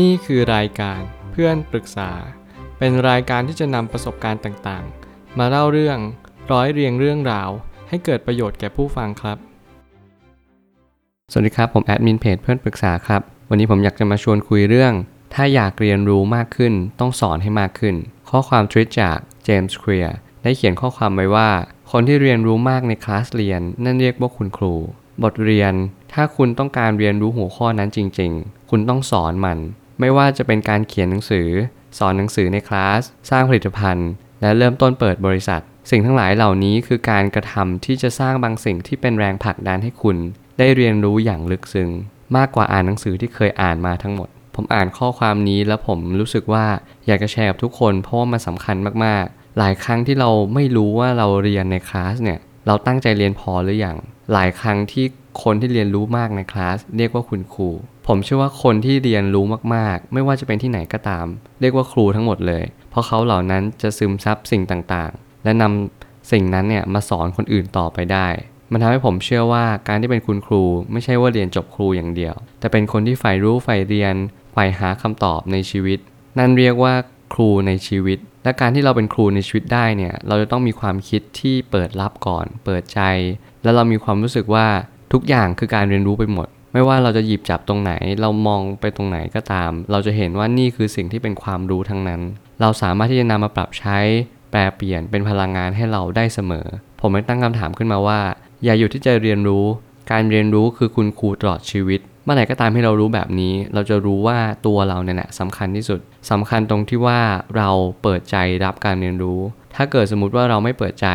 นี่คือรายการเพื่อนปรึกษา เป็นรายการที่จะนำประสบการณ์ต่างๆ มาเล่าเรื่องร้อยเรียงเรื่องราว ให้เกิดประโยชน์แก่ผู้ฟังครับ สวัสดีครับ ผมแอดมินเพจเพื่อนปรึกษาครับ วันนี้ผมอยากจะมาชวนคุยเรื่อง ถ้าอยากเรียนรู้มากขึ้น ต้องสอนให้มากขึ้น ข้อความทวิตจากเจมส์เคลียร์ได้เขียนข้อความไว้ว่า คนที่เรียนรู้มากในคลาสเรียน นั่นเรียกว่าคุณครู บทเรียน ถ้าคุณต้องการเรียนรู้หัวข้อนั้นจริง ๆ คุณต้องสอนมัน ไม่ว่าจะเป็นการเขียนหนังสือ สอนหนังสือในคลาส สร้างผลิตภัณฑ์ และเริ่มต้นเปิดบริษัท สิ่งทั้งหลายเหล่านี้คือการกระทำที่จะสร้างบางสิ่งที่เป็นแรงผลักดันให้คุณ ได้เรียนรู้อย่างลึกซึ้งมากกว่าอ่านหนังสือที่เคยอ่านมาทั้งหมด ผมอ่านข้อความนี้แล้วผมรู้สึกว่าอยากจะแชร์กับทุกคนเพราะว่ามันสำคัญมากๆ หลายครั้งที่เราไม่รู้ว่าเราเรียนในคลาสเนี่ย เราตั้งใจเรียนพอหรืออยังหลายครั้งที่คนที่เรียนรู้มากในคลาสเรียกว่าคุณครู ผมเชื่อว่าคนที่เรียนรู้มากๆ ไม่ว่าจะเป็นที่ไหนก็ตาม เรียกว่าครูทั้งหมดเลย เพราะเขาเหล่านั้นจะซึมซับสิ่งต่างๆ และนำสิ่งนั้นเนี่ยมาสอนคนอื่นต่อไปได้ มันทำให้ผมเชื่อว่าการที่เป็นคุณครู ไม่ใช่ว่าเรียนจบครูอย่างเดียว แต่เป็นคนที่ใฝ่รู้ใฝ่เรียนใฝ่หาคำตอบในชีวิต นั่นเรียกว่า ครูในชีวิต และการที่เราเป็นครูในชีวิตได้เนี่ย เราจะต้องมีความคิดที่เปิดรับก่อน เปิดใจ แล้วเรามีความรู้สึกว่าทุกอย่างคือการเรียนรู้ไปหมด ไม่ว่าเราจะหยิบจับตรงไหน เรามองไปตรงไหนก็ตาม เราจะเห็นว่านี่คือสิ่งที่เป็นความรู้ทั้งนั้น เราสามารถที่จะนำมาปรับใช้ แปลเปลี่ยนเป็นพลังงานให้เราได้เสมอ ผมไม่ตั้งคำถามขึ้นมาว่า อย่าหยุดที่จะเรียนรู้ การเรียนรู้คือคุณครูตลอดชีวิต มื่อไหร่ก็ตามให้เรารู้แบบนี้ เราจะรู้ว่าตัวเราเนี่ยแหละสำคัญที่สุดสำคัญตรงที่ว่าเราเปิดใจรับการเรียนรู้ ถ้าเกิดสมมติว่าเราไม่เปิดใจ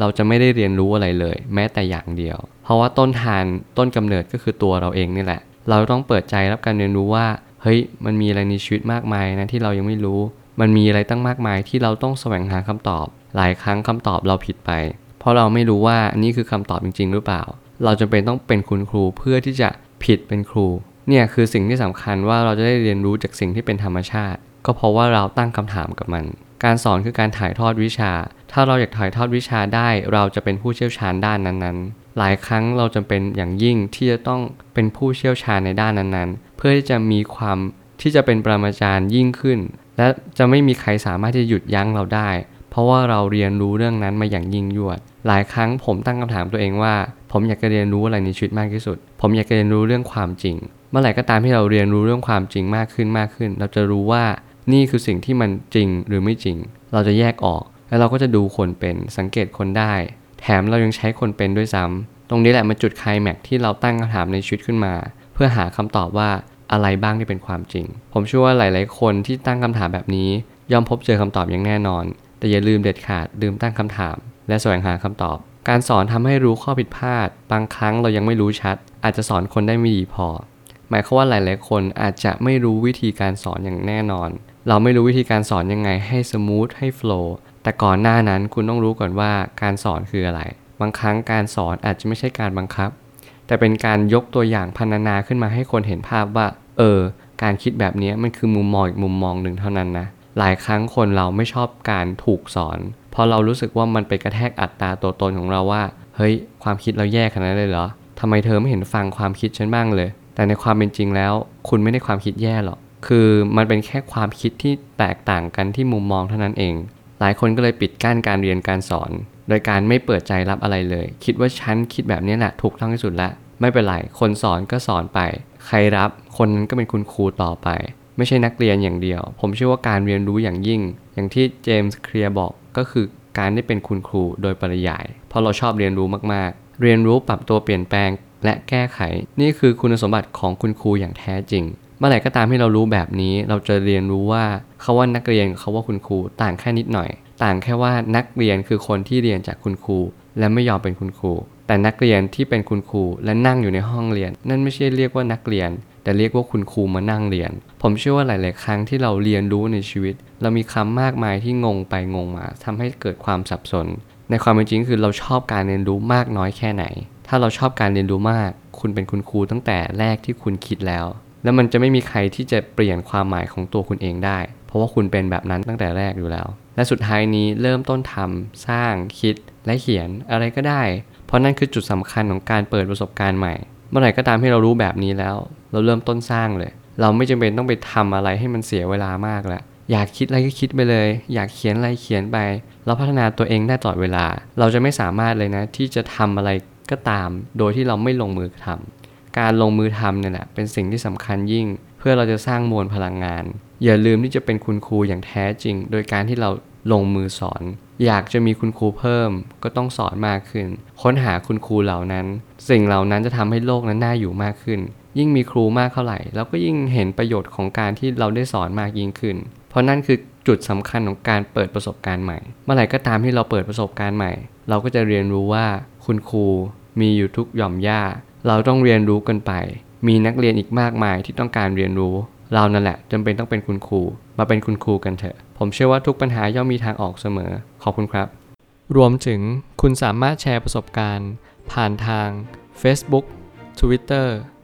เราจะไม่ได้เรียนรู้อะไรเลย แม้แต่อย่างเดียว เพราะว่าต้นทานต้นกำเนิดก็คือตัวเราเองนี่แหละ เราต้องเปิดใจรับการเรียนรู้ว่าเฮ้ยมันมีอะไรในชีวิตมากมายนะที่เรายังไม่รู้ มันมีอะไรตั้งมากมายที่เราต้องแสวงหาคำตอบ หลายครั้งคำตอบเราผิดไป เพราะเราไม่รู้ว่านี่คือคำตอบจริง ๆ หรือเปล่า เราจำเป็นต้องเป็นคุณครูเพื่อที่จะ ผิดเป็นครู เนี่ยคือสิ่งที่สำคัญว่าเราจะได้เรียนรู้จากสิ่งที่เป็นธรรมชาติ ก็เพราะว่าเราตั้งคำถามกับมัน การสอนคือการถ่ายทอดวิชา ถ้าเราอยากถ่ายทอดวิชาได้ เราจะเป็นผู้เชี่ยวชาญด้านนั้นๆ หลายครั้งเราจำเป็นอย่างยิ่งที่จะต้องเป็นผู้เชี่ยวชาญในด้านนั้นๆ เพื่อที่จะมีความที่จะเป็นปรมาจารย์ยิ่งขึ้น และจะไม่มีใครสามารถที่จะหยุดยั้งเราได้ เพราะว่าเราเรียนรู้เรื่องนั้นมาอย่างยิ่งยวด หลายครั้งผมตั้งคำถามตัวเองว่า ผมอยากจะเรียนรู้อะไรในชีวิตมากที่สุด ผมอยากจะเรียนรู้เรื่องความจริง เมื่อไหร่ก็ตามที่เราเรียนรู้เรื่องความจริงมากขึ้นมากขึ้น เราจะรู้ว่านี่คือสิ่งที่มันจริงหรือไม่จริง เราจะแยกออก แล้วเราก็จะดูคนเป็นสังเกตคนได้ แถมเรายังใช้คนเป็นด้วยซ้ำตรงนี้แหละมันจุดไคลแม็กที่เราตั้งคำถามในชีวิตขึ้นมา เพื่อหาคำตอบว่าอะไรบ้างที่เป็นความจริง ผมเชื่อว่าหลาย ๆ คนที่ตั้งคำถามแบบนี้ ย่อมพบเจอคำตอบอย่างแน่นอน แต่อย่าลืมเด็ดขาดลืมตั้งคำถาม และแสวงหาคำตอบ การสอนทำให้รู้ข้อผิดพลาด บางครั้งเรายังไม่รู้ชัด อาจจะสอนคนได้ไม่ดีพอ หมายความว่าหลาย ๆ คนอาจจะไม่รู้วิธีการสอนอย่างแน่นอน เราไม่รู้วิธีการสอนยังไงให้สมูทให้โฟล์แต่ก่อนหน้านั้นคุณต้องรู้ก่อนว่าการสอนคืออะไร บางครั้งการสอนอาจจะไม่ใช่การบังคับ แต่เป็นการยกตัวอย่างพันนาขึ้นมาให้คนเห็นภาพว่า เออ การคิดแบบนี้มันคือมุมมองอีกมุมมองหนึ่งเท่านั้นนะ หลายครั้งคนเราไม่ชอบการถูกสอนเพราะเรารู้สึกว่ามันไปกระแทกอัตราตัวตนของเราว่า เฮ้ย ความคิดเราแย่ขนาดนั้นเลยเหรอทำไมเธอไม่เห็นฟังความคิดฉันบ้างเลย แต่ในความเป็นจริงแล้ว คุณไม่ได้ความคิดแย่หรอก คือมันเป็นแค่ความคิดที่แตกต่างกันที่มุมมองเท่านั้นเอง หลายคนก็เลยปิดกั้นการเรียนการสอน โดยการไม่เปิดใจรับอะไรเลย คิดว่าฉันคิดแบบนี้แหละถูกต้องที่สุดแล้วไม่เป็นไร คนสอนก็สอนไป ใครรับ คนนั้นก็เป็นคุณครูต่อไป ไม่ใช่นักเรียนอย่างเดียว ผมเชื่อว่าการเรียนรู้อย่างยิ่ง อย่างที่เจมส์เคลียร์บอกก็คือการได้เป็นคุณครูโดยปริยาย เพราะเราชอบเรียนรู้มากๆ เรียนรู้ปรับตัวเปลี่ยนแปลง และแก้ไข นี่คือคุณสมบัติของคุณครูอย่างแท้จริง เมื่อไหร่ก็ตามที่เรารู้แบบนี้ เราจะเรียนรู้ว่าเขาว่านักเรียนเขาว่าคุณครูต่างแค่นิดหน่อย ต่างแค่ว่านักเรียนคือคนที่เรียนจากคุณครู และไม่ยอมเป็นคุณครู แต่นักเรียนที่เป็นคุณครูและนั่งอยู่ในห้องเรียน นั่นไม่ใช่เรียกว่านักเรียน แต่เรียกว่าคุณครูมานั่งเรียน ผมเชื่อว่าหลาย ๆ ครั้งที่เราเรียนรู้ในชีวิต เรามีคำมากมายที่งงไปงงมาทำให้เกิดความสับสน ในความเป็นจริงคือเราชอบการเรียนรู้มากน้อยแค่ไหน ถ้าเราชอบการเรียนรู้มาก คุณเป็นคุณครูตั้งแต่แรกที่คุณคิดแล้ว แล้วมันจะไม่มีใครที่จะเปลี่ยนความหมายของตัวคุณเองได้ เพราะว่าคุณเป็นแบบนั้นตั้งแต่แรกอยู่แล้ว และสุดท้ายนี้เริ่มต้นทำสร้างคิดและเขียนอะไรก็ได้ เพราะนั่นคือจุดสำคัญของการเปิดประสบการณ์ใหม่ เมื่อไหร่ก็ตามที่เรารู้แบบนี้แล้ว เราเริ่มต้นสร้างเลย เราไม่จำเป็นต้องไปทำอะไรให้มันเสียเวลามากแล้วอยากคิดอะไรก็คิดไปเลย อยากเขียนอะไรเขียนไป เราพัฒนาตัวเองได้ตลอดเวลา เราจะไม่สามารถเลยนะ ที่จะทำอะไรก็ตาม โดยที่เราไม่ลงมือทำการลงมือทำเนี่ยแหละเป็นสิ่งที่สำคัญยิ่ง เพื่อเราจะสร้างมวลพลังงาน อย่าลืมที่จะเป็นคุณครูอย่างแท้จริง โดยการที่เราลงมือสอน อยากจะมีคุณครูเพิ่ม ก็ต้องสอนมากขึ้น ค้นหาคุณครูเหล่านั้น สิ่งเหล่านั้นจะทำให้โลกนั้นน่าอยู่มากขึ้น ยิ่งมีครูมากเท่าไหร่เราก็ยิ่งเห็นประโยชน์ของการที่เราได้สอนมากยิ่งขึ้น เพราะนั่นคือจุดสำคัญของการเปิดประสบการณ์ใหม่ เมื่อไหร่ก็ตามที่เราเปิดประสบการณ์ใหม่ เราก็จะเรียนรู้ว่าคุณครูมีอยู่ทุกหย่อมย่าเราต้องเรียนรู้กันไป มีนักเรียนอีกมากมายที่ต้องการเรียนรู้ เรานั่นแหละจำเป็นต้องเป็นคุณครู มาเป็นคุณครูกันเถอะ ผมเชื่อว่าทุกปัญหาย่อมมีทางออกเสมอ ขอบคุณครับ รวมถึงคุณสามารถแชร์ประสบการณ์ ผ่านทาง Facebook Twitter